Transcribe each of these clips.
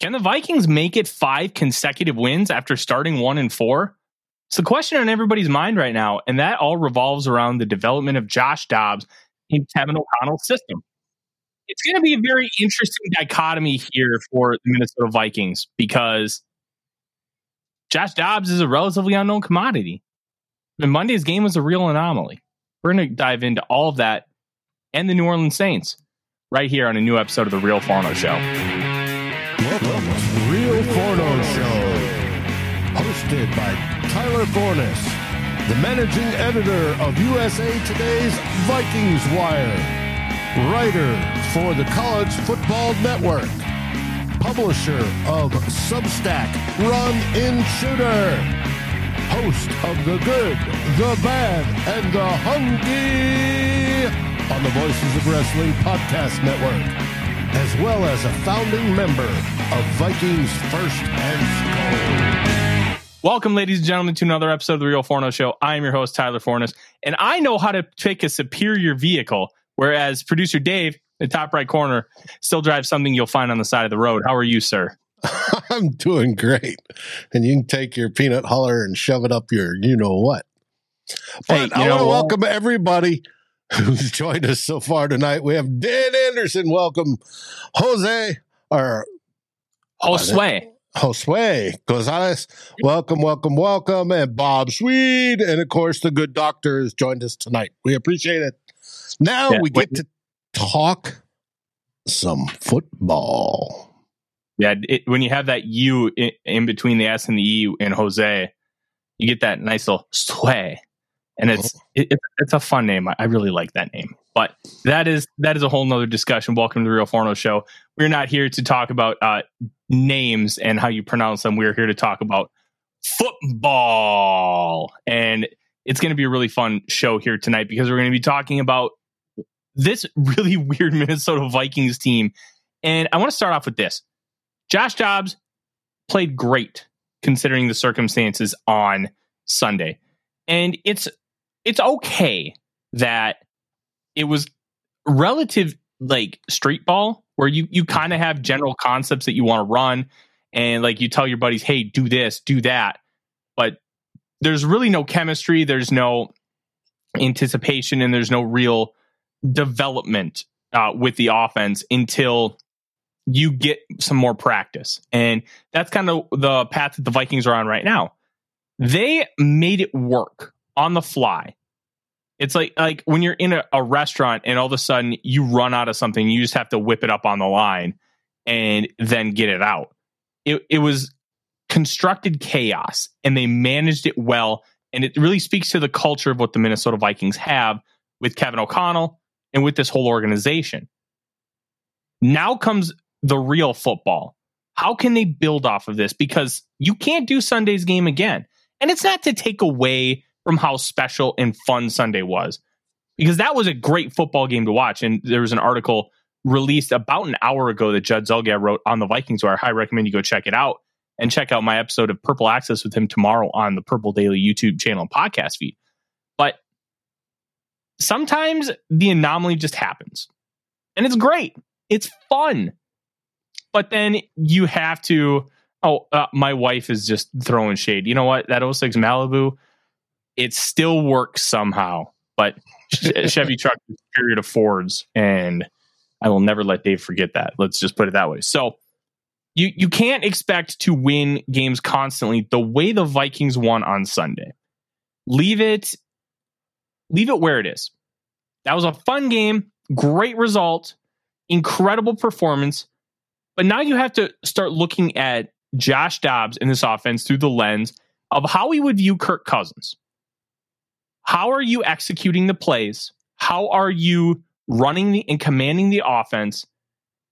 Can the Vikings make it five consecutive wins after starting one and four? It's the question on everybody's mind right now, and that all revolves around the development of Josh Dobbs in Kevin O'Connell's system. It's going to be a very interesting dichotomy here for the Minnesota Vikings because Josh Dobbs is a relatively unknown commodity. And Monday's game was a real anomaly. We're going to dive into all of that and the New Orleans Saints right here on a new episode of The Real Forno Show. Hosted by Tyler Forness, the managing editor of USA Today's Vikings Wire, writer for the College Football Network, publisher of Substack Run In Shooter, host of The Good, The Bad, and The Hungry on the Voices of Wrestling Podcast Network, as well as a founding member of Vikings First and SKOL. Welcome, ladies and gentlemen, to another episode of The Real Forno Show. I am your host, Tyler Forness, and I know how to pick a superior vehicle, whereas producer Dave, in the top right corner, still drives something you'll find on the side of the road. How are you, sir? I'm doing great. And you can take your peanut holler and shove it up your you know what. But Hey, I want to welcome everybody who's joined us so far tonight. We have Dan Anderson. Welcome. Jose or Josue. Josue Gonzalez. Welcome, welcome, welcome. And Bob Swede. And of course, the good doctor has joined us tonight. We appreciate it. Now Yeah, we wait. get to talk some football. Yeah, it, when you have that U in, in between the S and the E in Jose, you get that nice little sway, and it's it, it- it's a fun name. I, I really like that name. But that is that is a whole nother discussion. Welcome to the Real Forno Show. We're not here to talk about uh, names and how you pronounce them. We're here to talk about football, and it's going to be a really fun show here tonight because we're going to be talking about this really weird Minnesota Vikings team. And I want to start off with this. Josh Dobbs played great considering the circumstances on Sunday. And it's it's okay that it was relative like street ball where you you kind of have general concepts that you want to run and like you tell your buddies, "Hey, do this, do that." But there's really no chemistry, there's no anticipation and there's no real development uh, with the offense until you get some more practice. And that's kind of the path that the Vikings are on right now. They made it work on the fly. It's like like when you're in a, a restaurant and all of a sudden you run out of something, you just have to whip it up on the line and then get it out. It it was constructed chaos and they managed it well. And it really speaks to the culture of what the Minnesota Vikings have with Kevin O'Connell and with this whole organization. Now comes the real football. How can they build off of this? Because you can't do Sunday's game again. And it's not to take away from how special and fun Sunday was, because that was a great football game to watch. And there was an article released about an hour ago that Judd Zulgad wrote on the Vikings, where I highly recommend you go check it out and check out my episode of Purple Access with him tomorrow on the Purple Daily YouTube channel and podcast feed. But sometimes the anomaly just happens and it's great. It's fun. But then you have to, oh, uh, my wife is just throwing shade. You know what? That 06 Malibu, it still works somehow. But Chevy truck is superior to Fords. And I will never let Dave forget that. Let's just put it that way. So you, you can't expect to win games constantly the way the Vikings won on Sunday. Leave it leave it where it is. That was a fun game, great result, incredible performance. But now you have to start looking at Josh Dobbs in this offense through the lens of how we would view Kirk Cousins. How are you executing the plays? How are you running the and commanding the offense?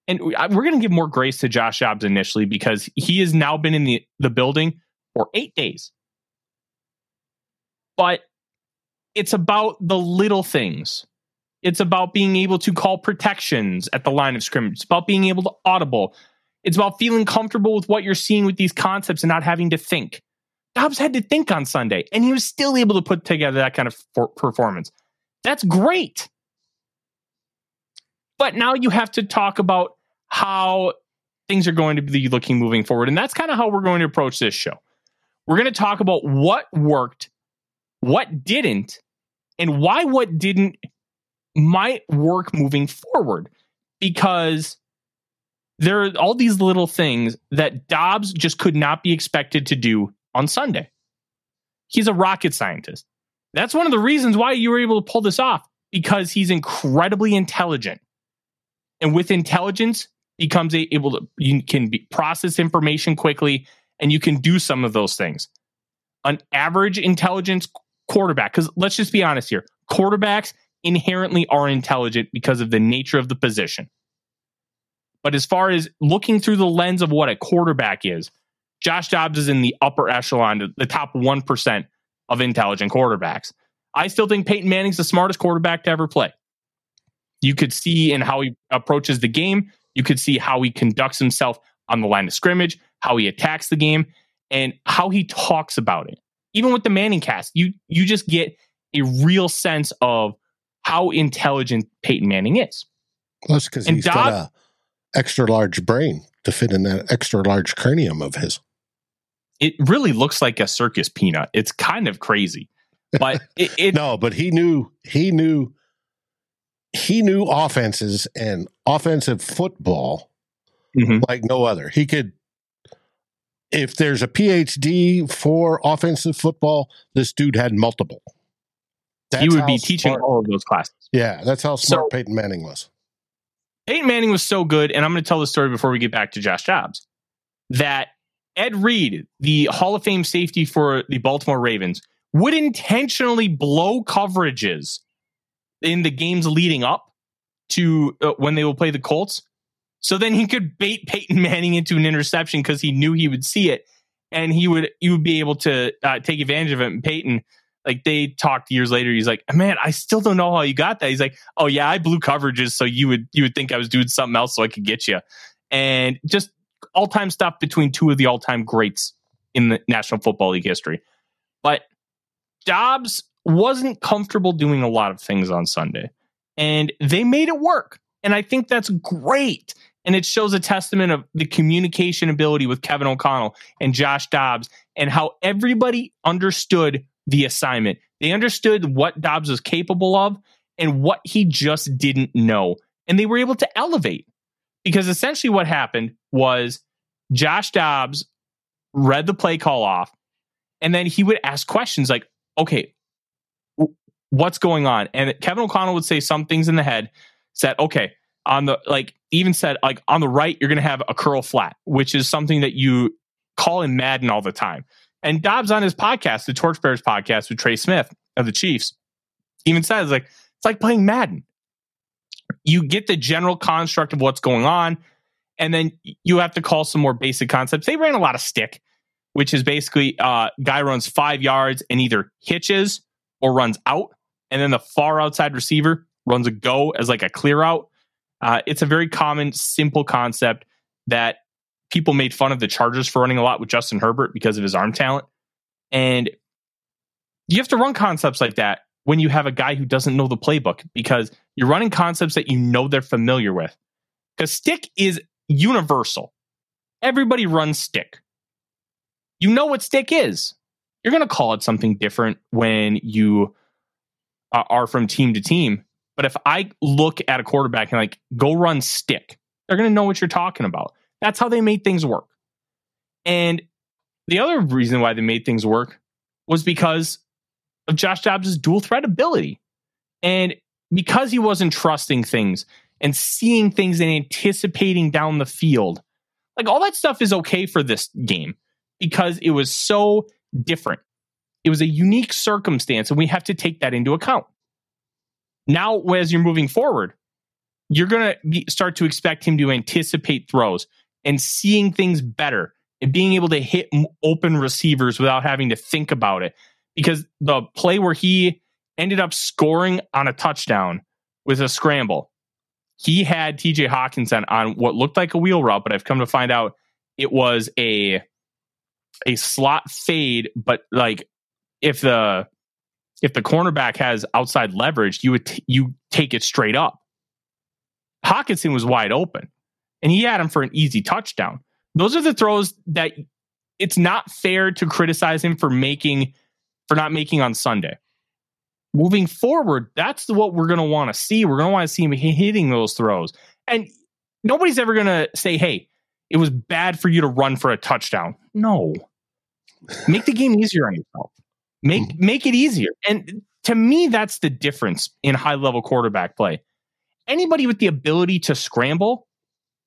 And we're going to give more grace to Josh Dobbs initially because he has now been in the, the building for eight days. But it's about the little things. It's about being able to call protections at the line of scrimmage. It's about being able to audible. It's about feeling comfortable with what you're seeing with these concepts and not having to think. Dobbs had to think on Sunday, and he was still able to put together that kind of for- performance. That's great. But now you have to talk about how things are going to be looking moving forward. And that's kind of how we're going to approach this show. We're going to talk about what worked, what didn't, and why what didn't might work moving forward. Because there are all these little things that Dobbs just could not be expected to do on Sunday. He's a rocket scientist. That's one of the reasons why you were able to pull this off because he's incredibly intelligent. And with intelligence becomes able to you can be, process information quickly and you can do some of those things. An average intelligence quarterback cuz let's just be honest here. Quarterbacks inherently are intelligent because of the nature of the position. But as far as looking through the lens of what a quarterback is, Josh Dobbs is in the upper echelon, the top 1% of intelligent quarterbacks. I still think Peyton Manning's the smartest quarterback to ever play. You could see in how he approaches the game, you could see how he conducts himself on the line of scrimmage, how he attacks the game, and how he talks about it. Even with the ManningCast, you you just get a real sense of how intelligent Peyton Manning is. That's because he's Dob- got a extra large brain to fit in that extra large cranium of his. It really looks like a circus peanut. It's kind of crazy. But it, it No, but he knew he knew he knew offenses and offensive football mm-hmm. like no other. He could if there's a PhD for offensive football, this dude had multiple. That's he would be teaching smart, all of those classes. Yeah, that's how smart so, Peyton Manning was. Peyton Manning was so good, and I'm going to tell the story before we get back to Josh Dobbs, That Ed Reed, the Hall of Fame safety for the Baltimore Ravens, would intentionally blow coverages in the games leading up to uh, when they will play the Colts. So then he could bait Peyton Manning into an interception because he knew he would see it, and he would you would be able to uh, take advantage of it. And Peyton like they talked years later. He's like, man, I still don't know how you got that. He's like, oh yeah, I blew coverages so you would you would think I was doing something else so I could get you, and just all time stuff between two of the all time greats in the National Football League history. But Dobbs wasn't comfortable doing a lot of things on Sunday, and they made it work, and I think that's great. And it shows a testament of the communication ability with Kevin O'Connell and Josh Dobbs and how everybody understood the assignment. They understood what Dobbs was capable of and what he just didn't know. And they were able to elevate because essentially what happened was Josh Dobbs read the play call off and then he would ask questions like, okay, what's going on? And Kevin O'Connell would say some things in the head, said, okay, on the like, even said, like, on the right, you're going to have a curl flat, which is something that you call in Madden all the time. And Dobbs on his podcast, the Torchbearers podcast with Trey Smith of the Chiefs, even says like it's like playing Madden. You get the general construct of what's going on, and then you have to call some more basic concepts. They ran a lot of stick, which is basically uh guy runs five yards and either hitches or runs out, and then the far outside receiver runs a go as like a clear out. Uh, it's a very common, simple concept that people made fun of the Chargers for running a lot with Justin Herbert because of his arm talent. And you have to run concepts like that when you have a guy who doesn't know the playbook because you're running concepts that you know they're familiar with. Because stick is universal. Everybody runs stick. You know what stick is. You're going to call it something different when you uh, are from team to team. But if I look at a quarterback and like, go run stick, they're going to know what you're talking about. That's how they made things work. And the other reason why they made things work was because of Josh Dobbs' dual threat ability. And because he wasn't trusting things and seeing things and anticipating down the field, like all that stuff is okay for this game because it was so different. It was a unique circumstance, and we have to take that into account. Now, as you're moving forward, you're going to start to expect him to anticipate throws, and seeing things better and being able to hit open receivers without having to think about it. Because the play where he ended up scoring on a touchdown with a scramble, he had TJ Hockenson on what looked like a wheel route, but I've come to find out it was a a slot fade, but like if the if the cornerback has outside leverage, you would t- you take it straight up. Hockenson was wide open. And he had him for an easy touchdown. Those are the throws that it's not fair to criticize him for making for not making on Sunday. Moving forward, that's what we're going to want to see. We're going to want to see him hitting those throws. And nobody's ever going to say, "Hey, it was bad for you to run for a touchdown." No. Make the game easier on yourself. Make hmm. make it easier. And to me that's the difference in high-level quarterback play. Anybody with the ability to scramble,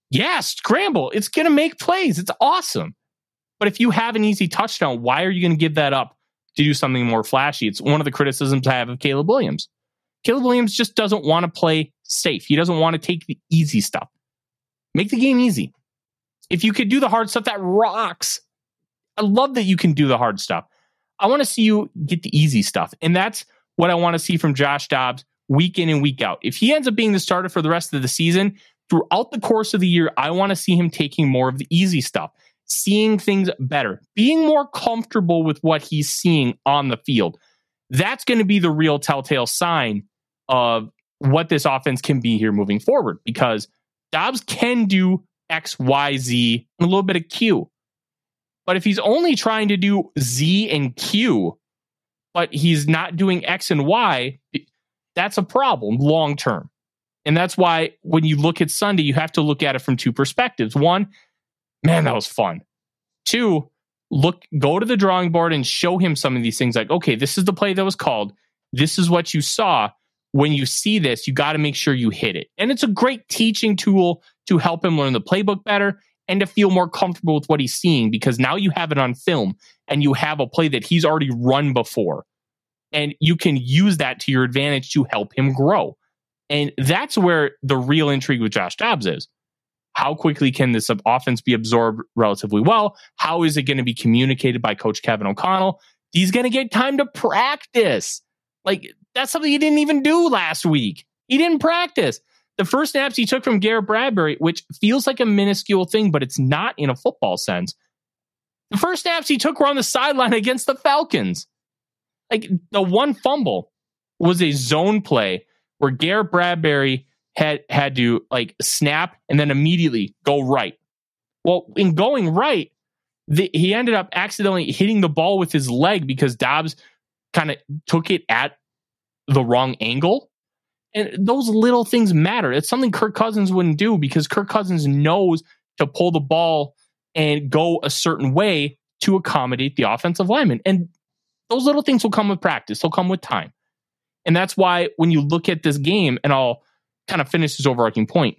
yeah, scramble. It's going to make plays. It's awesome. But if you have an easy touchdown, why are you going to give that up to do something more flashy? It's one of the criticisms I have of Caleb Williams. Caleb Williams just doesn't want to play safe. He doesn't want to take the easy stuff. Make the game easy. If you could do the hard stuff, that rocks. I love that you can do the hard stuff. I want to see you get the easy stuff. And that's what I want to see from Josh Dobbs week in and week out. If he ends up being the starter for the rest of the season, throughout the course of the year, I want to see him taking more of the easy stuff, seeing things better, being more comfortable with what he's seeing on the field. That's going to be the real telltale sign of what this offense can be here moving forward because Dobbs can do X, Y, Z, and a little bit of Q. But if he's only trying to do Z and Q, but he's not doing X and Y, that's a problem long term. And that's why when you look at Sunday, you have to look at it from two perspectives. One, man, that was fun. Two, look, go to the drawing board and show him some of these things like, okay, this is the play that was called. This is what you saw. When you see this, you got to make sure you hit it. And it's a great teaching tool to help him learn the playbook better and to feel more comfortable with what he's seeing because now you have it on film and you have a play that he's already run before. And you can use that to your advantage to help him grow. And that's where the real intrigue with Josh Dobbs is. How quickly can this offense be absorbed relatively well? How is it going to be communicated by Coach Kevin O'Connell? He's going to get time to practice. Like, that's something he didn't even do last week. He didn't practice. The first snaps he took from Garrett Bradbury, which feels like a minuscule thing, but it's not in a football sense. The first snaps he took were on the sideline against the Falcons. Like the one fumble was a zone play where Garrett Bradbury had had to like snap and then immediately go right. Well, in going right, the, he ended up accidentally hitting the ball with his leg because Dobbs kind of took it at the wrong angle. And those little things matter. It's something Kirk Cousins wouldn't do because Kirk Cousins knows to pull the ball and go a certain way to accommodate the offensive lineman. And those little things will come with practice, they'll come with time. And that's why when you look at this game, and I'll kind of finish this overarching point,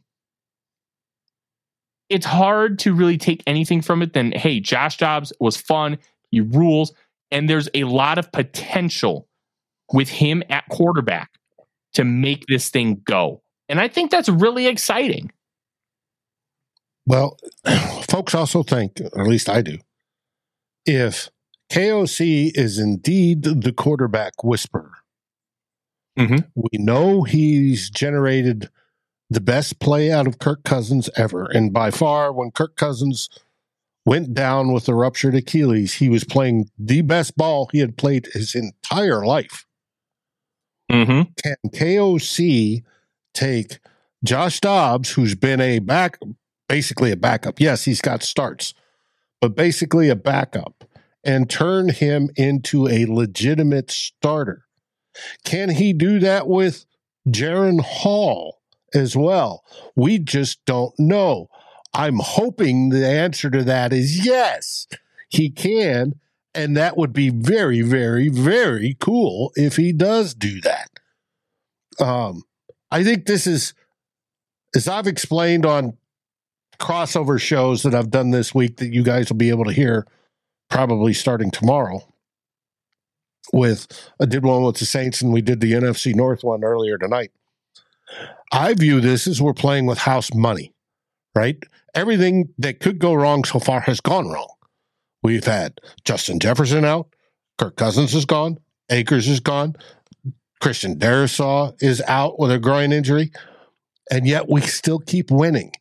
it's hard to really take anything from it than, hey, Josh Dobbs was fun, he rules, and there's a lot of potential with him at quarterback to make this thing go. And I think that's really exciting. Well, folks also think, or at least I do, if KOC is indeed the quarterback whisperer, Mm-hmm. We know he's generated the best play out of Kirk Cousins ever. And by far, when Kirk Cousins went down with a ruptured Achilles, he was playing the best ball he had played his entire life. Mm-hmm. Can KOC take Josh Dobbs, who's been a back, basically a backup? Yes, he's got starts, but basically a backup, and turn him into a legitimate starter? Can he do that with Jaren Hall as well? We just don't know. I'm hoping the answer to that is yes, he can. And that would be very, very, very cool if he does do that. Um, I think this is, as I've explained on crossover shows that I've done this week that you guys will be able to hear probably starting tomorrow with I did one with the Saints and we did the NFC North one earlier tonight. I view this as we're playing with house money, right? Everything that could go wrong so far has gone wrong. We've had Justin Jefferson out, Kirk Cousins is gone, Akers is gone, Christian Darrisaw is out with a groin injury, and yet we still keep winning.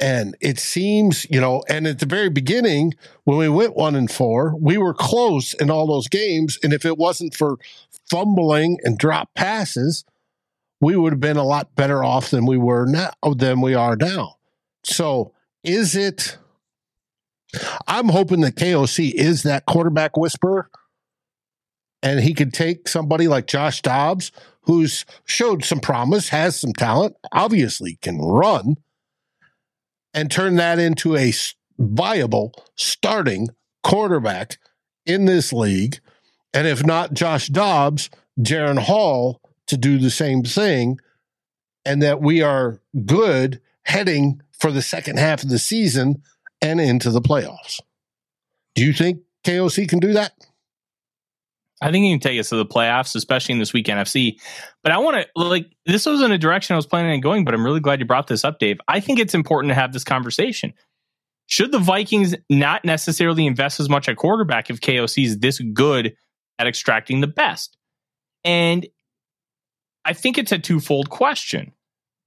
And it seems, you know, and at the very beginning, when we went one and four, we were close in all those games. And if it wasn't for fumbling and drop passes, we would have been a lot better off than we were now than we are now. So is it? I'm hoping that KOC is that quarterback whisperer, and he could take somebody like Josh Dobbs, who's showed some promise, has some talent, obviously can run, and turn that into a viable starting quarterback in this league. And if not Josh Dobbs, Jaren Hall to do the same thing, and that we are good heading for the second half of the season and into the playoffs. Do you think KOC can do that? I think he can take us to the playoffs, especially in this weak NFC. But I want to like this wasn't a direction I was planning on going, but I'm really glad you brought this up, Dave. I think it's important to have this conversation. Should the Vikings not necessarily invest as much at quarterback if KOC is this good at extracting the best? And I think it's a twofold question.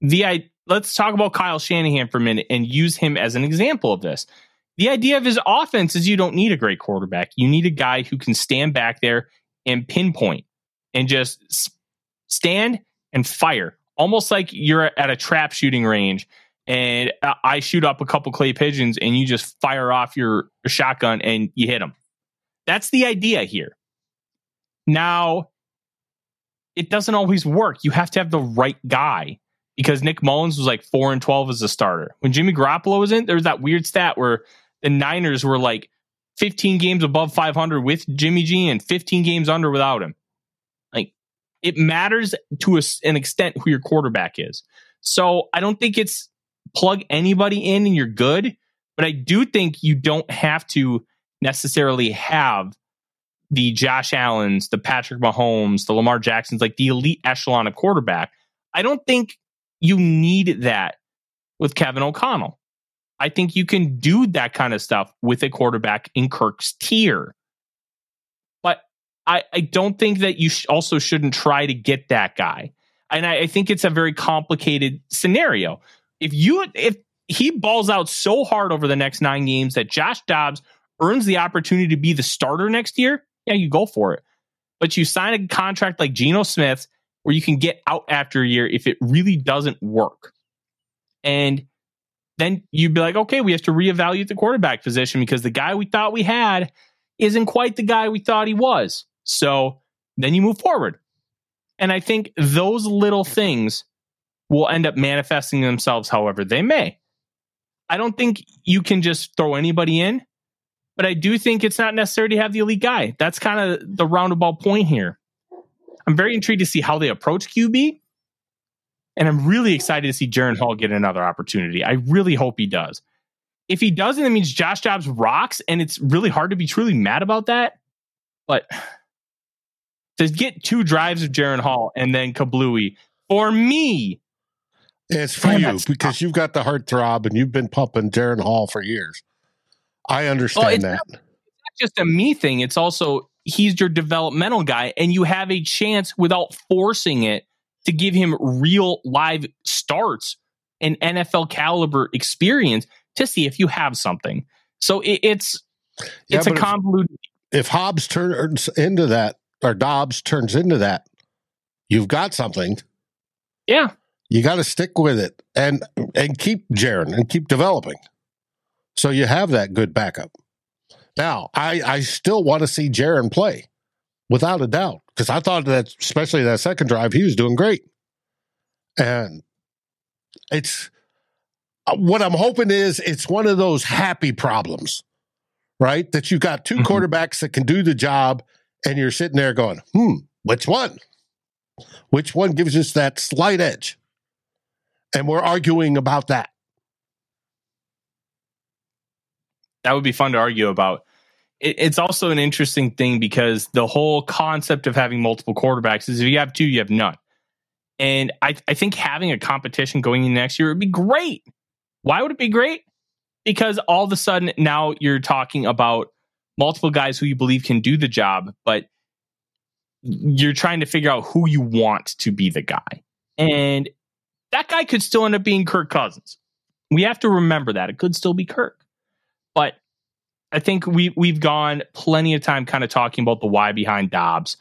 The I let's talk about Kyle Shanahan for a minute and use him as an example of this. The idea of his offense is you don't need a great quarterback. You need a guy who can stand back there and pinpoint and just stand and fire, almost like you're at a trap shooting range and uh, I shoot up a couple clay pigeons and you just fire off your shotgun and you hit them. That's the idea here. Now, it doesn't always work. You have to have the right guy because Nick Mullens was like 4 and 12 as a starter. When Jimmy Garoppolo was in, there was that weird stat where the Niners were like 15 games above 500 with Jimmy G and 15 games under without him. Like it matters to a, an extent who your quarterback is. So I don't think it's plug anybody in and you're good, but I do think you don't have to necessarily have the Josh Allens, the Patrick Mahomes, the Lamar Jacksons, like the elite echelon of quarterback. I don't think you need that with Kevin O'Connell. I think you can do that kind of stuff with a quarterback in Kirk's tier. But I, I don't think that you sh- also shouldn't try to get that guy. And I, I think it's a very complicated scenario. If you if he balls out so hard over the next nine games that Josh Dobbs earns the opportunity to be the starter next year, yeah, you go for it. But you sign a contract like Geno Smith where you can get out after a year if it really doesn't work. And then you'd be like, okay, we have to reevaluate the quarterback position because the guy we thought we had isn't quite the guy we thought he was. So then you move forward. And I think those little things will end up manifesting themselves however they may. I don't think you can just throw anybody in, but I do think it's not necessary to have the elite guy. That's kind of the roundabout point here. I'm very intrigued to see how they approach QB. And I'm really excited to see Jaren Hall get another opportunity. I really hope he does. If he doesn't, it means Josh Dobbs rocks, and it's really hard to be truly mad about that. But to get two drives of Jaren Hall and then Kablooey, for me, it's for you because you've got the heart throb and you've been pumping Jaren Hall for years. I understand well, that. Not, it's not just a me thing. It's also he's your developmental guy, and you have a chance without forcing it to give him real live starts and NFL caliber experience to see if you have something. So it, it's yeah, it's a convoluted. If, if Hobbs turns into that, or Dobbs turns into that, you've got something. Yeah, you got to stick with it and and keep Jaren and keep developing, so you have that good backup. Now, I I still want to see Jaren play, without a doubt because I thought that, especially that second drive, he was doing great. And it's uh, what I'm hoping is it's one of those happy problems, right? That you've got 2 mm-hmm. quarterbacks that can do the job, and you're sitting there going, hmm, which one? Which one gives us that slight edge? And we're arguing about that. That would be fun to argue about it, it's also an interesting thing because the whole concept of having multiple quarterbacks is if you have two, you have none. And I, I think having a competition going in next year would be great. Why would it be great? Because all of a sudden now you're talking about multiple guys who you believe can do the job, but you're trying to figure out who you want to be the guy. And that guy could still end up being Kirk Cousins. We have to remember that. It could still be Kirk. I think we we've gone plenty of time kind of talking about the why behind Dobbs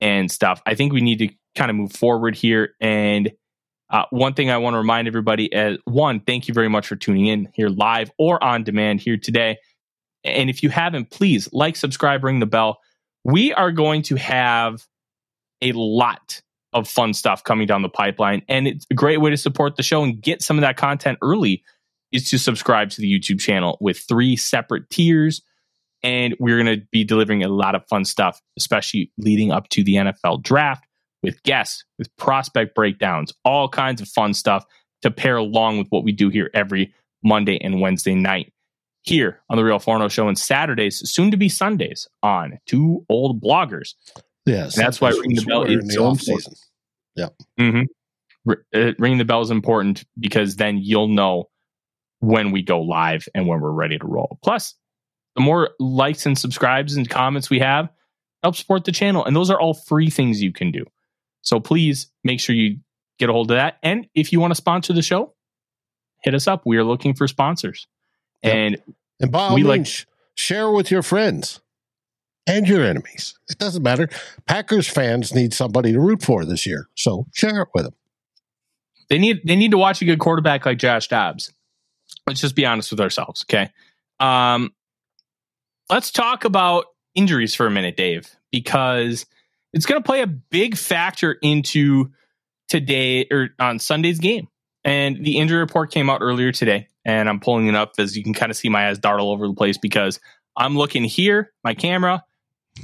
and stuff. I think we need to kind of move forward here and Uh, one thing I want to remind everybody is one, thank you very much for tuning in here live or on demand here today. And if you haven't, please like, subscribe, ring the bell. We are going to have a lot of fun stuff coming down the pipeline. And it's a great way to support the show and get some of that content early is to subscribe to the YouTube channel with three separate tiers. And we're going to be delivering a lot of fun stuff, especially leading up to the NFL draft with guests, with prospect breakdowns, all kinds of fun stuff to pair along with what we do here every Monday and Wednesday night here on the Real Forno Show and Saturdays, soon to be Sundays on Two Old Bloggers. Yes, And that's why ringing the bell is so important. season. Yeah. Mm-hmm. R- uh, ringing the bell is important because then you'll know when we go live and when we're ready to roll. Plus, the more likes and subscribes and comments we have, help support the channel. And those are all free things you can do. So please make sure you get a hold of that. And if you want to sponsor the show, hit us up. We are looking for sponsors. Yep. And And by all We means, like- share with your friends and your enemies. It doesn't matter. Packers fans need somebody to root for this year, so share it with them. they need they need to watch a good quarterback like Josh Dobbs. Let's just be honest with ourselves, okay? Um, let's talk about injuries for a minute, Dave, because it's going to play a big factor into today or on Sunday's game. And the injury report came out earlier today, and I'm pulling it up as you can kind of see my eyes dart all over the place because I'm looking here, my camera,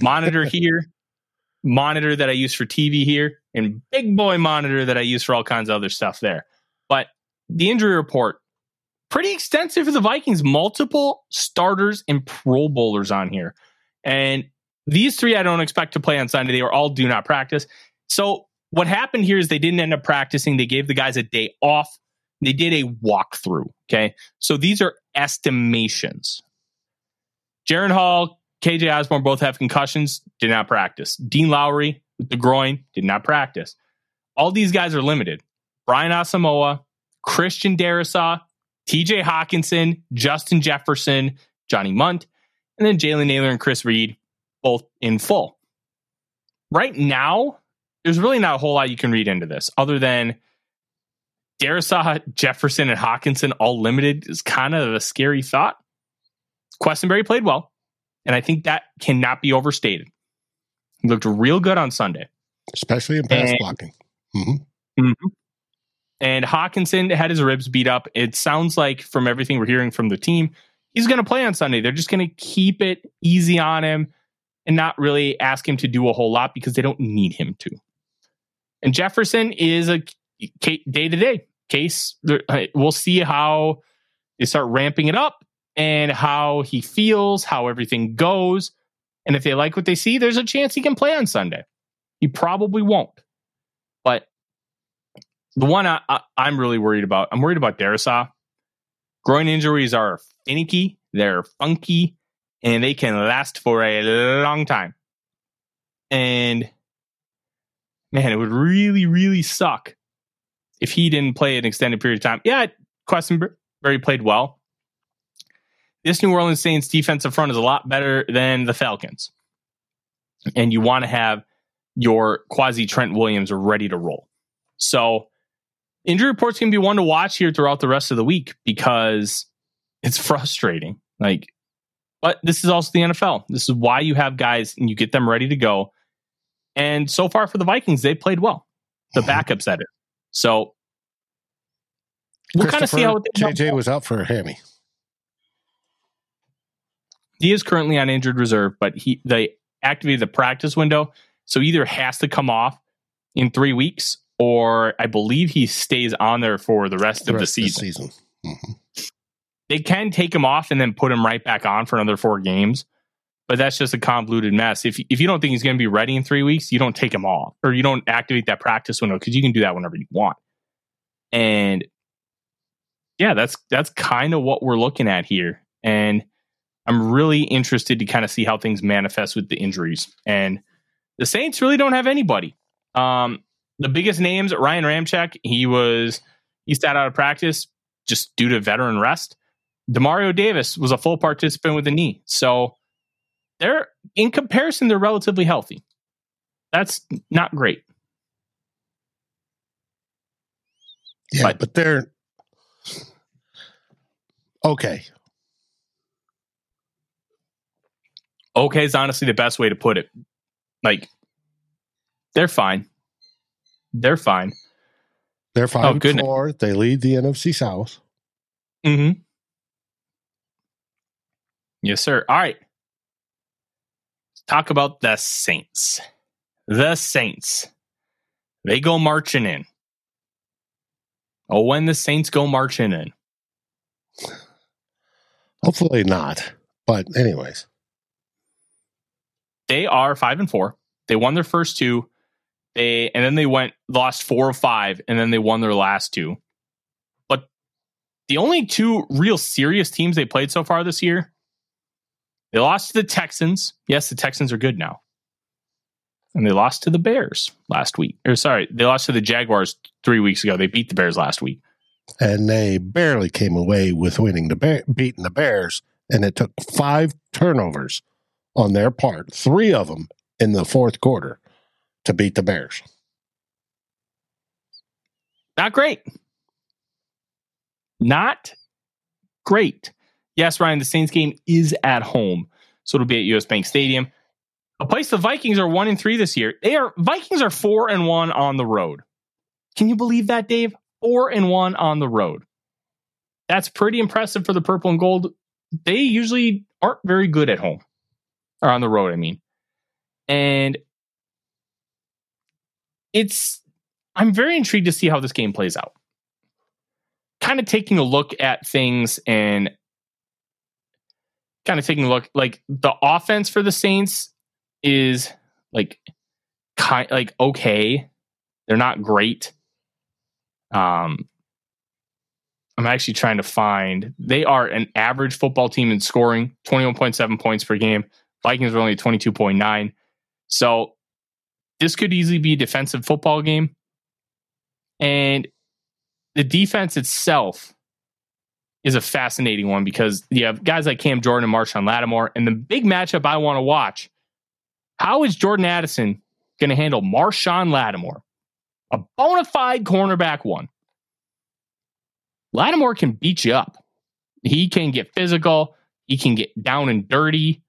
monitor here, monitor that I use for TV here, and big boy monitor that I use for all kinds of other stuff there. But the injury report, pretty extensive for the Vikings. Multiple starters and Pro Bowlers on here. And these three I don't expect to play on Sunday. They were all do not practice. So what happened here is they didn't end up practicing. They gave the guys a day off. They did a walkthrough. Okay. So these are estimations. Jaren Hall, KJ Osborne both have concussions, did not practice. Dean Lowry with the groin did not practice. All these guys are limited. Brian Asamoah, Christian Darrisaw, TJ Hockenson, Justin Jefferson, Johnny Mundt, and then Jalen Nailor and Chris Reed, both in full. Right now, there's really not a whole lot you can read into this other than Darrisaw, Jefferson, and Hockenson all limited is kind of a scary thought. Quessenberry played well, and I think that cannot be overstated. He looked real good on Sunday. especially in pass And- blocking. hmm And Hockenson had his ribs beat up. It sounds like, from everything we're hearing from the team, he's going to play on Sunday. They're just going to keep it easy on him and not really ask him to do a whole lot because they don't need him to. And Jefferson is a day to day case. Uh, we'll see how they start ramping it up and how he feels, how everything goes. And if they like what they see, there's a chance he can play on Sunday. He probably won't. The one I, I, I'm really worried about, I'm worried about Darrisaw. Groin injuries are finicky, they're funky, and they can last for a long time. And man, it would really, really suck if he didn't play an extended period of time. Yeah, Quessenberry played well. This New Orleans Saints defensive front is a lot better than the Falcons. And you want to have your quasi Trent Williams ready to roll. So injury reports can be one to watch here throughout the rest of the week because it's frustrating. Like, but this is also the NFL. This is why you have guys and you get them ready to go. And so far for the Vikings, they played well. The backups at it. So we'll kind of see how it JJ was out for a hammy. He is currently on injured reserve, but he they activated the practice window, so either has to come off in three weeks, or I believe he stays on there for the rest, The of the rest season. season. Mhm. They can take him off and then put him right back on for another four games, but that's just a convoluted mess. If if you don't think he's going to be ready in three weeks, you don't take him off, or you don't activate that practice window because you can do that whenever you want. And yeah, that's that's kind of what we're looking at here, and I'm really interested to kind of see how things manifest with the injuries. And the Saints really don't have anybody. Um, the biggest names, Ryan Ramczyk, he was he sat out of practice just due to veteran rest. Demario Davis was a full participant with a knee. So they're in comparison, they're relatively healthy. That's not great. Yeah, But- but, they're okay. Okay is honestly the best way to put it. Like, they're fine. They're fine. They're five and goodness. four. They lead the NFC South. Mm-hmm. Yes, sir. All right. Let's talk about the Saints. The Saints. They go marching in. Oh, when the Saints go marching in. Hopefully not. But anyways, They are five and four. They won their first two. They and then they went lost four of five, and then they won their last two. But the only two real serious teams they played so far this year, they lost to the Texans. Yes, the Texans are good now. And they lost to the Bears last week. Or sorry, they lost to the Jaguars three weeks ago. They beat the Bears last week. and they barely came away with winning the bear, beating the Bears, and it took five turnovers on their part, three of them in the fourth quarter, to beat the Bears. Not great. Not great. Yes, Ryan, the Saints game is at home. So it'll be at US Bank Stadium. A place the Vikings are one and three this year. They are Vikings are four and one on the road. Can you believe that, Dave? Four and one on the road. That's pretty impressive for the purple and gold. They usually aren't very good at home. Or on the road, I mean. And it's I'm very intrigued to see how this game plays out. Kind of taking a look at things and kind of taking a look like the offense for the Saints is like kind like okay. They're not great. Um I'm actually trying to find they are an average football team in scoring, 21.7 points per game. Vikings are only 22.9. So this could easily be a defensive football game. And the defense itself is a fascinating one because you have guys like Cam Jordan and Marshon Lattimore. And the big matchup I want to watch how is Jordan Addison going to handle Marshon Lattimore, a bona fide cornerback one? Lattimore can beat you up. He can get physical, he can get down and dirty,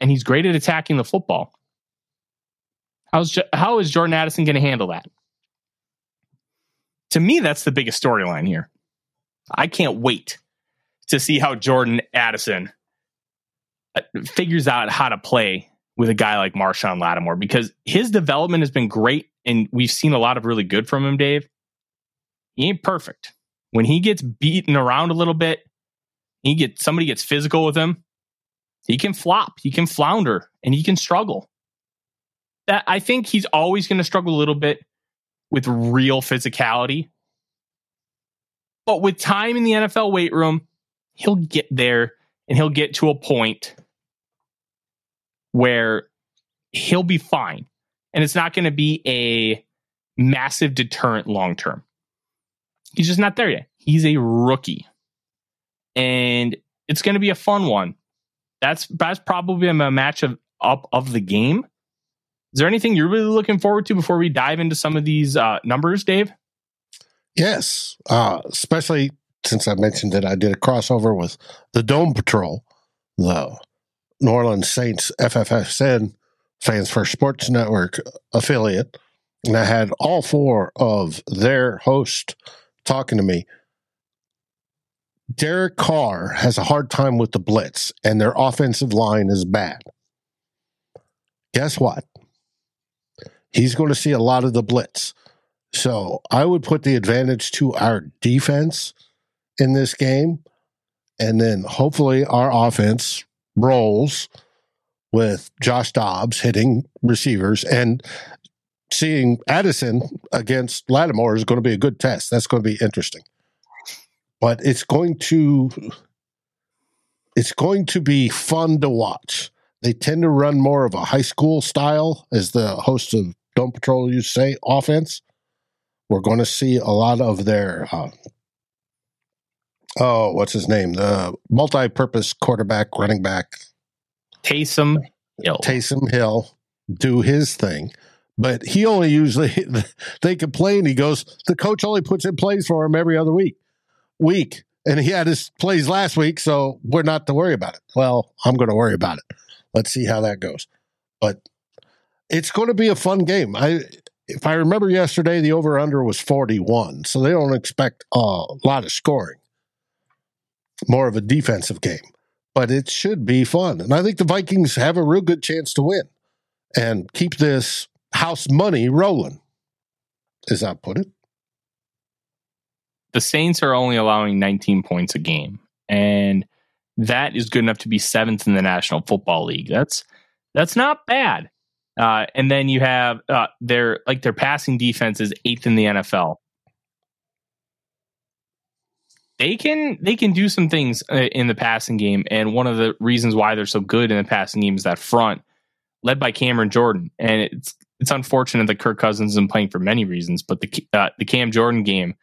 and he's great at attacking the football. How's how is Jordan Addison going to handle that? To me, that's the biggest storyline here. I can't wait to see how Jordan Addison uh, figures out how to play with a guy like Marshon Lattimore because his development has been great and we've seen a lot of really good from him, Dave. He ain't perfect. When he gets beaten around a little bit, he gets somebody gets physical with him, he can flop, he can flounder, and he can struggle that I think he's always going to struggle a little bit with real physicality. But with time in the NFL weight room, he'll get there and he'll get to a point where he'll be fine. And it's not going to be a massive deterrent long term. He's just not there yet. He's a rookie. And it's going to be a fun one. That's that's probably a match of up of the game. Is there anything you're really looking forward to before we dive into some of these uh, numbers, Dave? Yes, uh, especially since I mentioned that I did a crossover with the Dome Patrol, the New Orleans Saints FFSN Fans First Sports Network affiliate, and I had all four of their hosts talking to me. Derek Carr has a hard time with the blitz, and their offensive line is bad. Guess what? He's going to see a lot of the blitz. So I would put the advantage to our defense in this game. And then hopefully our offense rolls with Josh Dobbs hitting receivers and seeing Addison against Lattimore is going to be a good test. That's going to be interesting. But it's going to it's going to be fun to watch. They tend to run more of a high school style, as the host of Dome Patrol you say, offense. We're going to see a lot of their uh, oh, what's his name? The multi-purpose quarterback, running back, Taysom Hill. Taysom Hill, do his thing. But he only usually they complain. He goes, the coach only puts in plays for him every other week. Week, and he had his plays last week, so we're not to worry about it. Well, I'm going to worry about it. Let's see how that goes. But it's going to be a fun game. I if I remember yesterday, the over under was 41, so they don't expect a lot of scoring. More of a defensive game, but it should be fun. And I think the Vikings have a real good chance to win and keep this house money rolling. as I put it? The Saints are only allowing 19 points a game, and that is good enough to be seventh in the National Football League. That's that's not bad. Uh, and then you have uh, their like their passing defense is eighth in the NFL. They can they can do some things uh, in the passing game, and one of the reasons why they're so good in the passing game is that front, led by Cameron Jordan. And it's it's unfortunate that Kirk Cousins isn't playing for many reasons, but the uh, the Cam Jordan game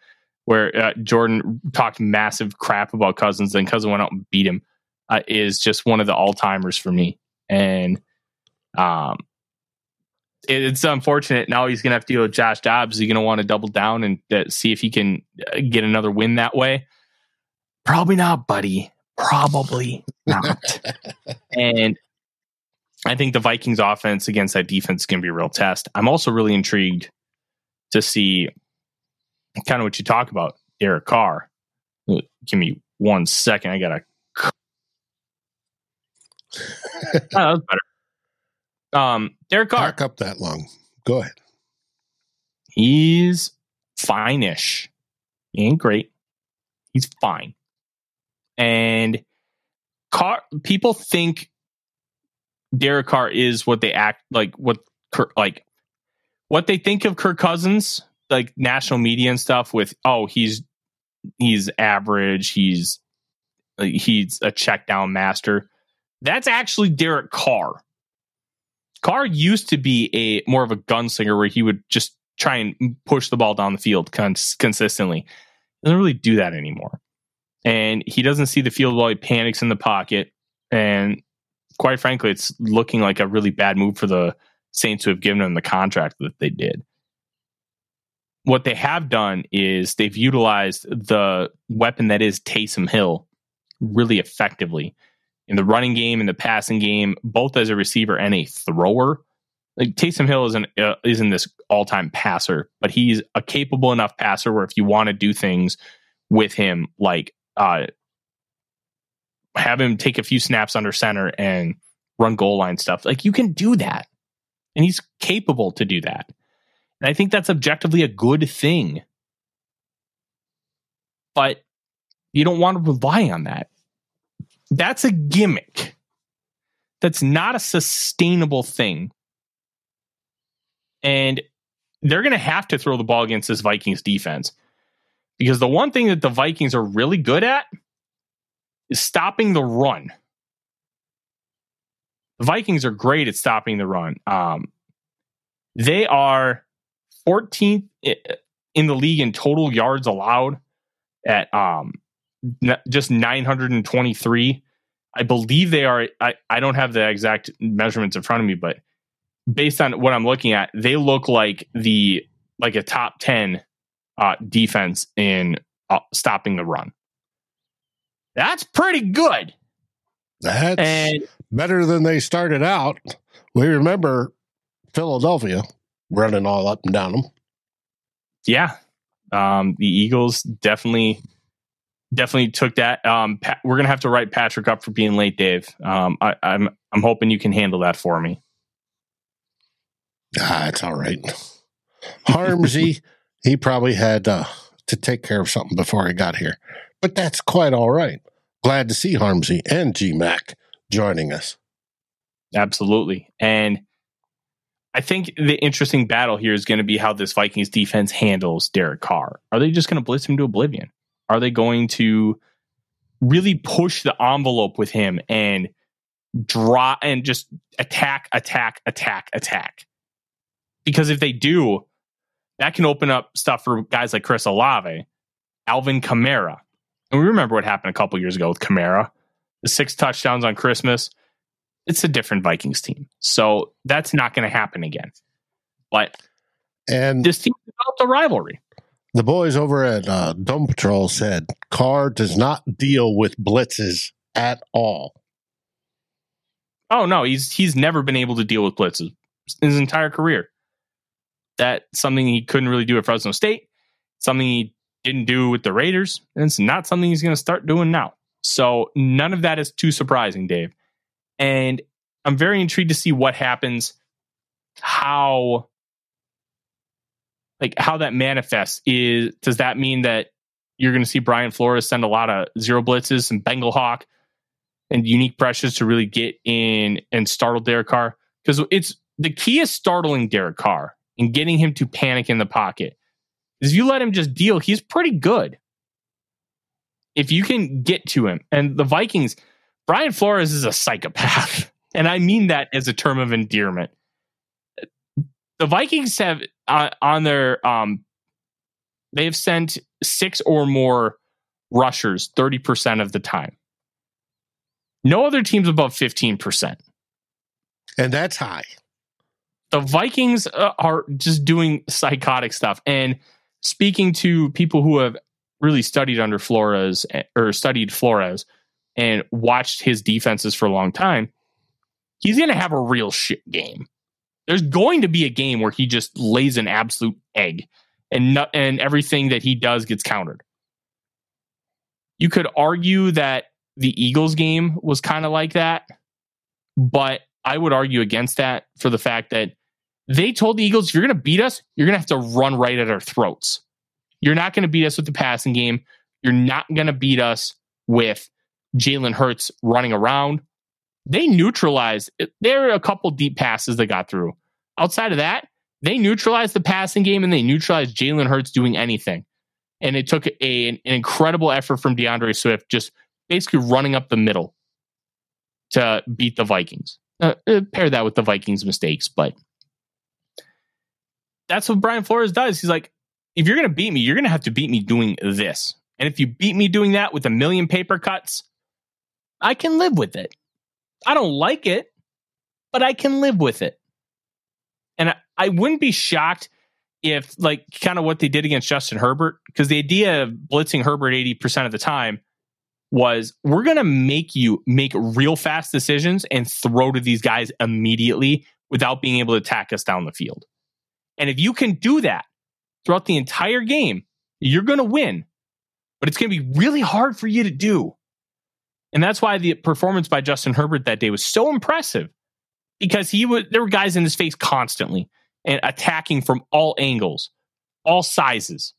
where uh, Jordan talked massive crap about Cousins, then Cousins went out and beat him, uh, is just one of the all timers for me. And um, it's unfortunate. Now he's going to have to deal with Josh Dobbs. He's going to want to double down and uh, see if he can uh, get another win that way? Probably not, buddy. Probably not. and I think the Vikings offense against that defense is going to be a real test. I'm also really intrigued to see kind of what you talk about, Derek Carr. Give me one second. I got to. oh, that was better. Um, Derek Carr. Back up that long. Go ahead. He's fine-ish. He ain't great. He's fine. And Carr, people think Derek Carr is what they act like. What like what they think of Kirk Cousins, like national media and stuff. With oh, he's he's average. He's he's a check down master. That's actually Derek Carr. Carr used to be a more of a gunslinger where he would just try and push the ball down the field cons- consistently. He doesn't really do that anymore. And he doesn't see the field while he panics in the pocket. And quite frankly, it's looking like a really bad move for the Saints to have given him the contract that they did. What they have done is they've utilized the weapon that is Taysom Hill really effectively in the running game, in the passing game, both as a receiver and a thrower. Like Taysom Hill isn't uh, isn't this all time passer, but he's a capable enough passer where if you want to do things with him, like uh, have him take a few snaps under center and run goal line stuff, like you can do that, and he's capable to do that. And I think that's objectively a good thing. But you don't want to rely on that. That's a gimmick. That's not a sustainable thing. And they're going to have to throw the ball against this Vikings defense. Because the one thing that the Vikings are really good at is stopping the run. The Vikings are great at stopping the run. Um, they are 14th in the league in total yards allowed at um, just 923. I believe they are. I, I don't have the exact measurements in front of me, but based on what I'm looking at, they look like the like a top 10 uh, defense in uh, stopping the run. That's pretty good. That's and, better than they started out. We remember Philadelphia running all up and down them. Yeah. Um, the Eagles definitely definitely took that. Um, Pat, we're gonna have to write Patrick up for being late, Dave. Um, I, I'm I'm hoping you can handle that for me. Ah, it's all right. Harmsy, he probably had uh, to take care of something before he got here, but that's quite all right. Glad to see Harmsy and GMAC joining us. Absolutely, and I think the interesting battle here is going to be how this Vikings defense handles Derek Carr. Are they just going to blitz him to oblivion? Are they going to really push the envelope with him and draw and just attack, attack, attack, attack? Because if they do, that can open up stuff for guys like Chris Olave, Alvin Kamara. And we remember what happened a couple years ago with Kamara, the six touchdowns on Christmas. It's a different Vikings team. So that's not going to happen again. But And this team developed a rivalry. The boys over at uh, Dome Patrol said Carr does not deal with blitzes at all. Oh no, he's he's never been able to deal with blitzes in his entire career. That's something he couldn't really do at Fresno State. Something he didn't do with the Raiders, and it's not something he's going to start doing now. So none of that is too surprising, Dave. And I'm very intrigued to see what happens, how like how that manifests. Is does that mean that you're going to see Brian Flores send a lot of zero blitzes and Bengal Hawk and unique pressures to really get in and startle Derek Carr? Because it's the key is startling Derek Carr and getting him to panic in the pocket. If you let him just deal, he's pretty good. If you can get to him, and the Vikings, Brian Flores is a psychopath. And I mean that as a term of endearment. The Vikings have uh, on their um they've sent six or more rushers 30% of the time. No other teams above 15%. And that's high. The Vikings uh, are just doing psychotic stuff. And speaking to people who have really studied under Flores eh, or studied Flores and watched his defenses for a long time, he's going to have a real shit game. There's going to be a game where he just lays an absolute egg and and everything that he does gets countered. You could argue that the Eagles game was kind of like that, but I would argue against that for the fact that they told the Eagles, if you're going to beat us, you're going to have to run right at our throats. You're not going to beat us with the passing game. You're not going to beat us with Jalen Hurts running around. They neutralized, there are a couple deep passes that got through. Outside of that, they neutralized the passing game and they neutralized Jalen Hurts doing anything. And it took a, an incredible effort from DeAndre Swift just basically running up the middle to beat the Vikings. Uh, pair that with the Vikings' mistakes, but that's what Brian Flores does. He's like, if you're going to beat me, you're going to have to beat me doing this. And if you beat me doing that with a million paper cuts, I can live with it. I don't like it, but I can live with it. And I, I wouldn't be shocked if, like, kind of what they did against Justin Herbert, because the idea of blitzing Herbert 80% of the time was we're going to make you make real fast decisions and throw to these guys immediately without being able to attack us down the field. And if you can do that throughout the entire game, you're going to win. But it's going to be really hard for you to do. And that's why the performance by Justin Herbert that day was so impressive because he was there were guys in his face constantly and attacking from all angles, all sizes.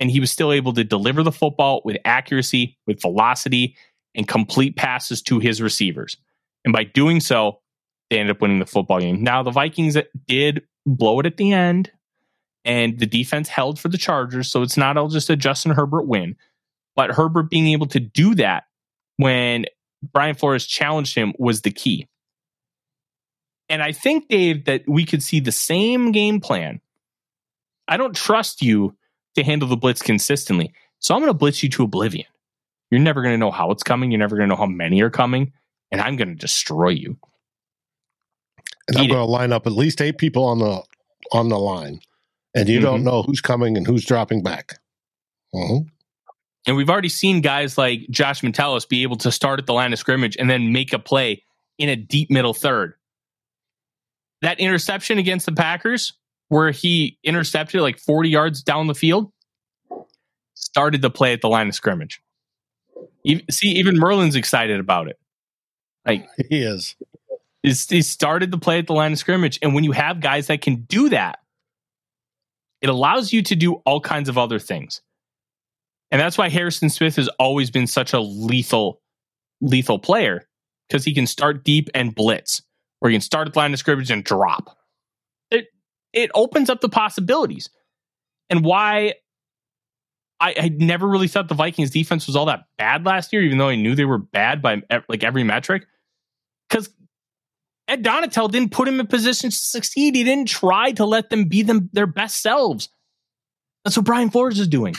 And he was still able to deliver the football with accuracy, with velocity, and complete passes to his receivers. And by doing so, they ended up winning the football game. Now, the Vikings did blow it at the end, and the defense held for the Chargers. So it's not all just a Justin Herbert win. But Herbert being able to do that when Brian Flores challenged him was the key. And I think, Dave, that we could see the same game plan. I don't trust you to handle the blitz consistently. So I'm going to blitz you to oblivion. You're never going to know how it's coming. You're never going to know how many are coming. And I'm going to destroy you. And I'm going to line up at least eight people on the on the line, and you mm-hmm. don't know who's coming and who's dropping back. Mm-hmm. And we've already seen guys like Josh Metellus be able to start at the line of scrimmage and then make a play in a deep middle third. That interception against the Packers, where he intercepted like 40 yards down the field, started the play at the line of scrimmage. see, even Merlin's excited about it. Like he is. He started the play at the line of scrimmage. And when you have guys that can do that, it allows you to do all kinds of other things. And that's why Harrison Smith has always been such a lethal, lethal player because he can start deep and blitz, or he can start at the line of scrimmage and drop. It it opens up the possibilities. And why I, I never really thought the Vikings defense was all that bad last year, even though I knew they were bad by like every metric. Because Ed Donatell didn't put him in position to succeed. He didn't try to let them be them their best selves. That's what Brian Flores is doing.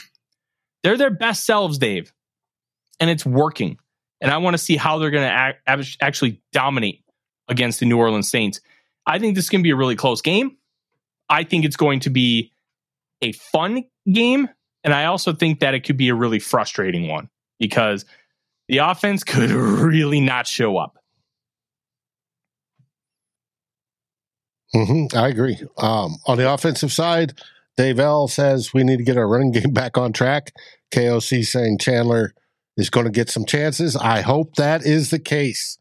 They're their best selves, Dave, and it's working. And I want to see how they're going to actually dominate against the New Orleans Saints. I think this is going to be a really close game. I think it's going to be a fun game. And I also think that it could be a really frustrating one because the offense could really not show up. Mm-hmm, I agree. Um, on the offensive side, Dave L says we need to get our running game back on track. KOC saying Chandler is going to get some chances. I hope that is the case.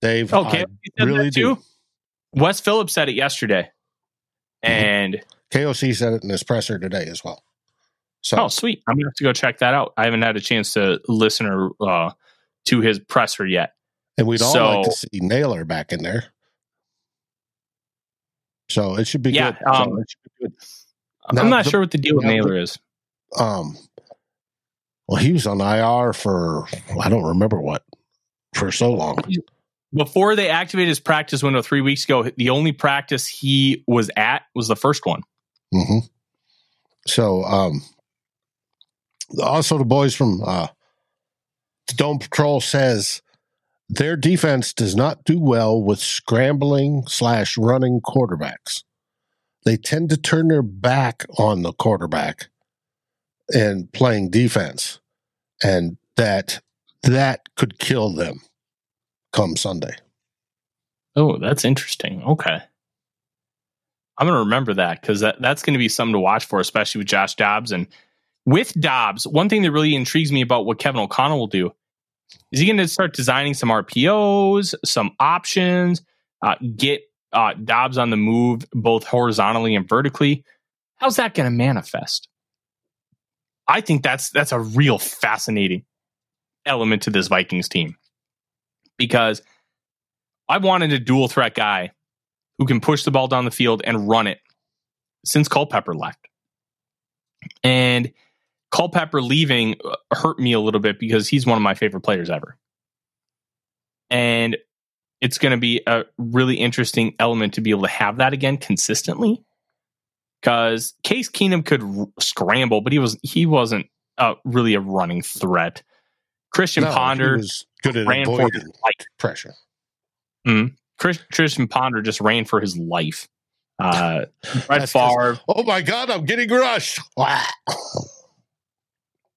Dave, okay, I really do. Wes Phillips said it yesterday, mm-hmm. and KOC said it in his presser today as well. So, oh, sweet! I'm gonna have to go check that out. I haven't had a chance to listen or uh, to his presser yet. And we'd all so, like to see Nailor back in there. So it should be yeah, good. Um, so good. I'm not the, sure what the deal with Nailor is. Um, well, he was on IR for I don't remember what for so long. Before they activated his practice window three weeks ago, the only practice he was at was the first one. Mm-hmm. So, um, also the boys from uh, Dome Patrol says their defense does not do well with scrambling slash running quarterbacks. They tend to turn their back on the quarterback and playing defense, and that that could kill them come Sunday. Oh, that's interesting. Okay. I'm going to remember that because that, that's going to be something to watch for, especially with Josh Dobbs. And with Dobbs, one thing that really intrigues me about what Kevin O'Connell will do is he going to start designing some RPOs, some options, uh, get uh, Dobbs on the move both horizontally and vertically? How's that going to manifest? I think that's that's a real fascinating element to this Vikings team because I wanted a dual threat guy who can push the ball down the field and run it since Culpepper left. And Culpepper leaving uh, hurt me a little bit because he's one of my favorite players ever. And it's going to be a really interesting element to be able to have that again consistently. Because Case Keenum could r- scramble, but he was he wasn't uh, really a running threat. Christian no, Ponder was good at ran avoiding for pressure. Mm-hmm. Chris, Christian Ponder just ran for his life. Uh, Brett Favre. Oh my God, I'm getting rushed.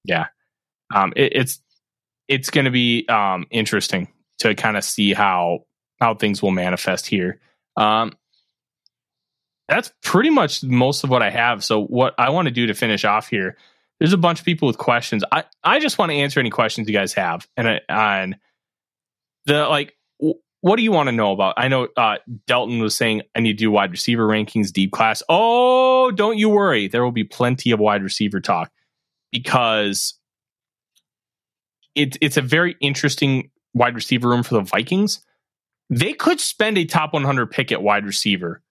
yeah, um, it, it's it's going to be um, interesting to kind of see how how things will manifest here. Um, that's pretty much most of what I have. So what I want to do to finish off here, there's a bunch of people with questions. I I just want to answer any questions you guys have, and on the like. What do you want to know about? I know uh, Delton was saying I need to do wide receiver rankings, deep class. Oh, don't you worry. There will be plenty of wide receiver talk because it, it's a very interesting wide receiver room for the Vikings. They could spend a top 100 pick at wide receiver,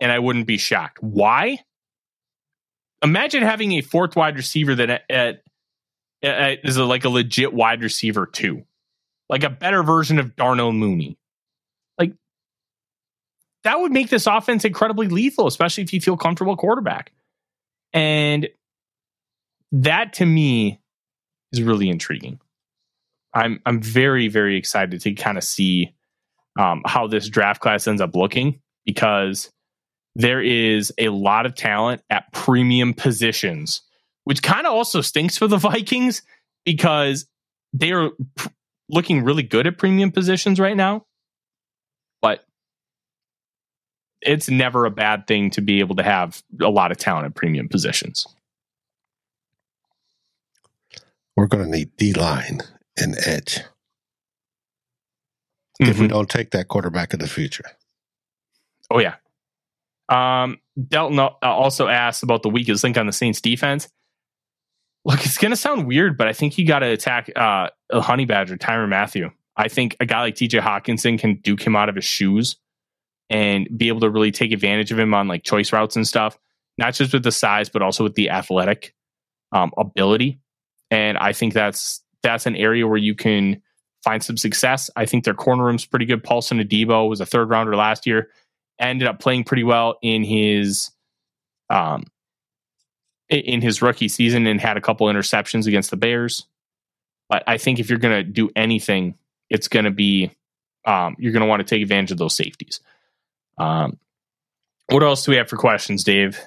and I wouldn't be shocked. Why? Imagine having a fourth wide receiver that at, at, at is a, like a legit wide receiver too, like a better version of Darnell Mooney. Like that would make this offense incredibly lethal, especially if you feel comfortable quarterback. And that to me is really intriguing. I'm I'm very very excited to kind of see um, how this draft class ends up looking because there is a lot of talent at premium positions, which kind of also stinks for the Vikings because they are looking really good at premium positions right now. But it's never a bad thing to be able to have a lot of talent at premium positions. We're going to need D line and edge mm-hmm. if we mm-hmm. don't take that quarterback in the future. Oh yeah. Um, Delton also asked about the weakest link on the Saints defense. Look, it's going to sound weird, but I think you got to attack uh, a honey badger, Tyrann Mathieu. I think a guy like TJ Hockenson can duke him out of his shoes and be able to really take advantage of him on like choice routes and stuff, not just with the size, but also with the athletic um, ability and I think that's that's an area where you can find some success. I think their corner room's pretty good. Paulson Adebo was a third rounder last year, ended up playing pretty well in his um in his rookie season and had a couple interceptions against the Bears. But I think if you're going to do anything, it's going to be um, you're going to want to take advantage of those safeties. Um, What else do we have for questions, Dave?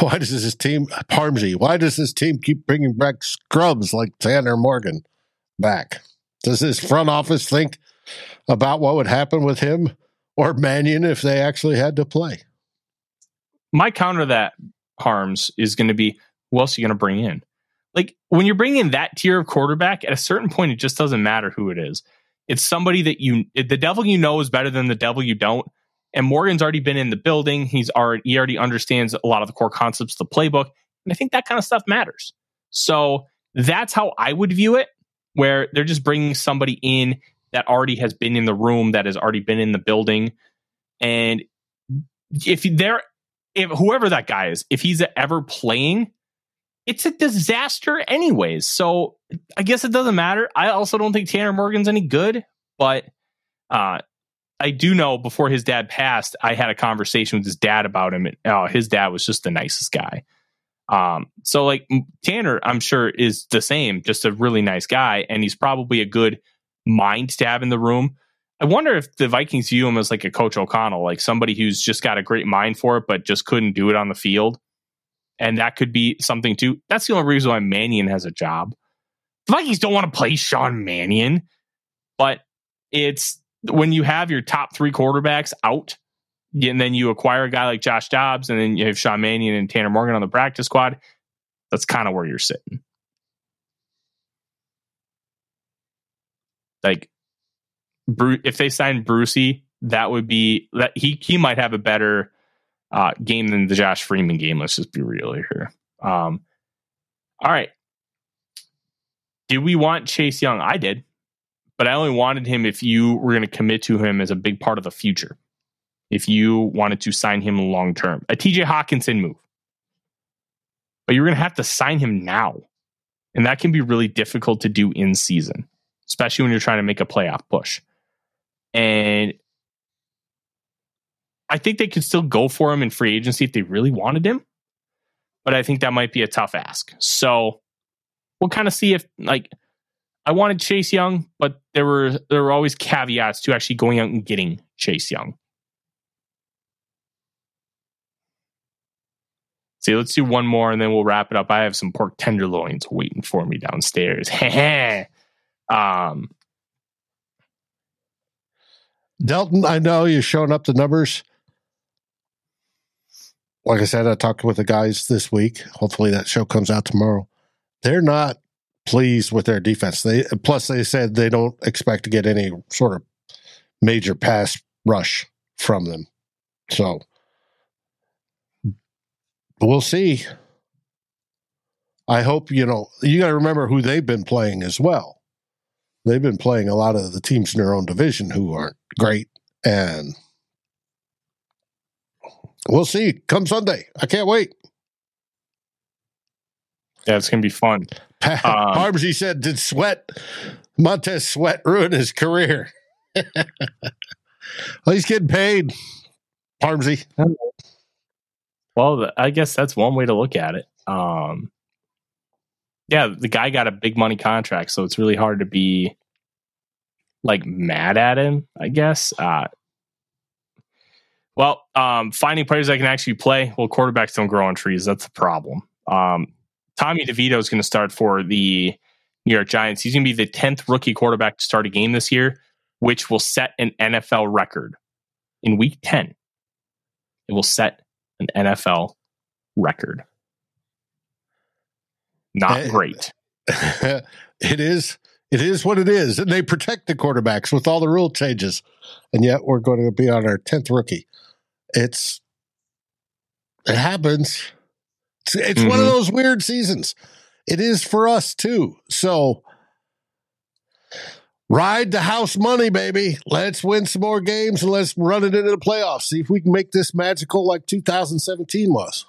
Why does this team, Parmsy, why does this team keep bringing back scrubs like Tanner Morgan back? Does his front office think about what would happen with him or Mannion if they actually had to play? My counter to that, Harms, is going to be who else are you going to bring in? Like when you're bringing in that tier of quarterback, at a certain point, it just doesn't matter who it is. It's somebody that you, the devil you know is better than the devil you don't. And Morgan's already been in the building. He's already he already understands a lot of the core concepts of the playbook. And I think that kind of stuff matters. So that's how I would view it, where they're just bringing somebody in that already has been in the room, that has already been in the building. And if they're if whoever that guy is, if he's ever playing, it's a disaster anyways. So I guess it doesn't matter. I also don't think Tanner Morgan's any good, but uh, I do know before his dad passed, I had a conversation with his dad about him. And, oh, his dad was just the nicest guy. Um, so like Tanner, I'm sure is the same, just a really nice guy, and he's probably a good mind to have in the room. I wonder if the Vikings view him as like a Coach O'Connell, like somebody who's just got a great mind for it, but just couldn't do it on the field. And that could be something too. That's the only reason why Mannion has a job. The Vikings don't want to play Sean Mannion, but it's when you have your top three quarterbacks out, and then you acquire a guy like Josh Dobbs, and then you have Sean Mannion and Tanner Morgan on the practice squad, that's kind of where you're sitting. Like, if they sign Brucey, that would be that he he might have a better uh, game than the Josh Freeman game. Let's just be real here. Um, all right. Did we want Chase Young? I did but I only wanted him if you were going to commit to him as a big part of the future. If you wanted to sign him long term, a TJ Hockenson move. But you're going to have to sign him now. And that can be really difficult to do in season, especially when you're trying to make a playoff push. And I think they could still go for him in free agency if they really wanted him. But I think that might be a tough ask. So we'll kind of see if, like, I wanted Chase Young, but there were there were always caveats to actually going out and getting Chase Young. See, let's do one more and then we'll wrap it up. I have some pork tenderloins waiting for me downstairs. um, Delton, I know you're showing up the numbers. Like I said, I talked with the guys this week. Hopefully that show comes out tomorrow. They're not pleased with their defense. They plus they said they don't expect to get any sort of major pass rush from them. So we'll see. I hope you know you got to remember who they've been playing as well. They've been playing a lot of the teams in their own division who aren't great, and we'll see. Come Sunday, I can't wait. Yeah, it's gonna be fun. Um, Harmsy said, "Did Sweat Montez Sweat ruin his career?" well, he's getting paid. Harmsy. Well, I guess that's one way to look at it. Um, yeah, the guy got a big money contract, so it's really hard to be like mad at him. I guess. Uh, well, um, finding players that can actually play. Well, quarterbacks don't grow on trees. That's the problem. Um, Tommy DeVito is going to start for the New York Giants. He's going to be the 10th rookie quarterback to start a game this year, which will set an NFL record. In week 10, it will set an NFL record. Not eh, great. it is. It is what it is. And they protect the quarterbacks with all the rule changes. And yet we're going to be on our 10th rookie. It's, it happens. It's, it's mm-hmm. one of mm-hmm. those weird seasons. It is for us too. So ride the house money, baby. Let's win some more games and let's run it into the playoffs. See if we can make this magical like 2017 was.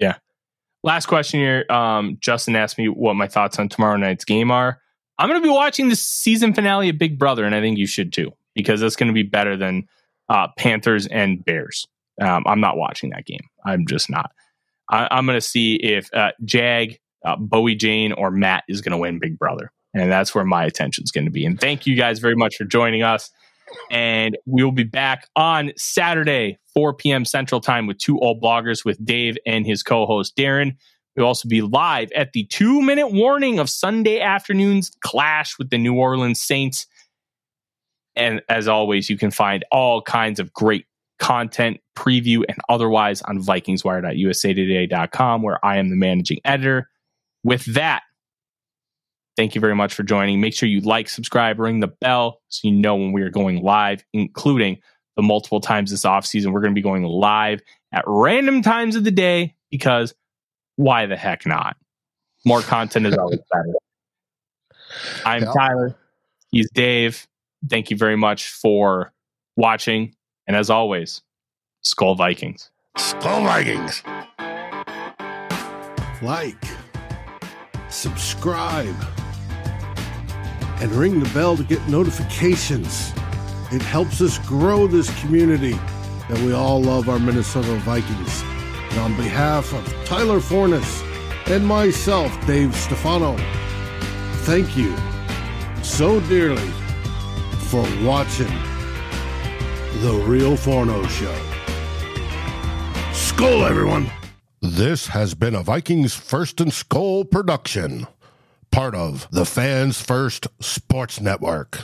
Yeah. Last question here. Um, Justin asked me what my thoughts on tomorrow night's game are. I'm going to be watching the season finale of Big Brother, and I think you should too, because that's going to be better than uh, Panthers and Bears. Um, I'm not watching that game. I'm just not. I, am going to see if uh, Jag, uh, Bowie Jane, or Matt is going to win Big Brother. And that's where my attention is going to be. And thank you guys very much for joining us. And we will be back on Saturday, 4 p.m. Central Time with two old bloggers with Dave and his co host Darren. We'll also be live at the two minute warning of Sunday afternoon's clash with the New Orleans Saints. And as always, you can find all kinds of great content, preview, and otherwise on VikingsWire.usatoday.com, where I am the managing editor. With that, thank you very much for joining. Make sure you like, subscribe, ring the bell so you know when we are going live, including the multiple times this offseason. We're going to be going live at random times of the day because why the heck not? More content is always better. I'm yep. Tyler. He's Dave. Thank you very much for watching. And as always, SKOL Vikings. SKOL Vikings. Like, subscribe, and ring the bell to get notifications. It helps us grow this community that we all love our Minnesota Vikings. And on behalf of Tyler Forness and myself, Dave Stefano, thank you so dearly for watching The Real Forno Show. SKOL, everyone! This has been a Vikings First and SKOL production, part of the Fans First Sports Network.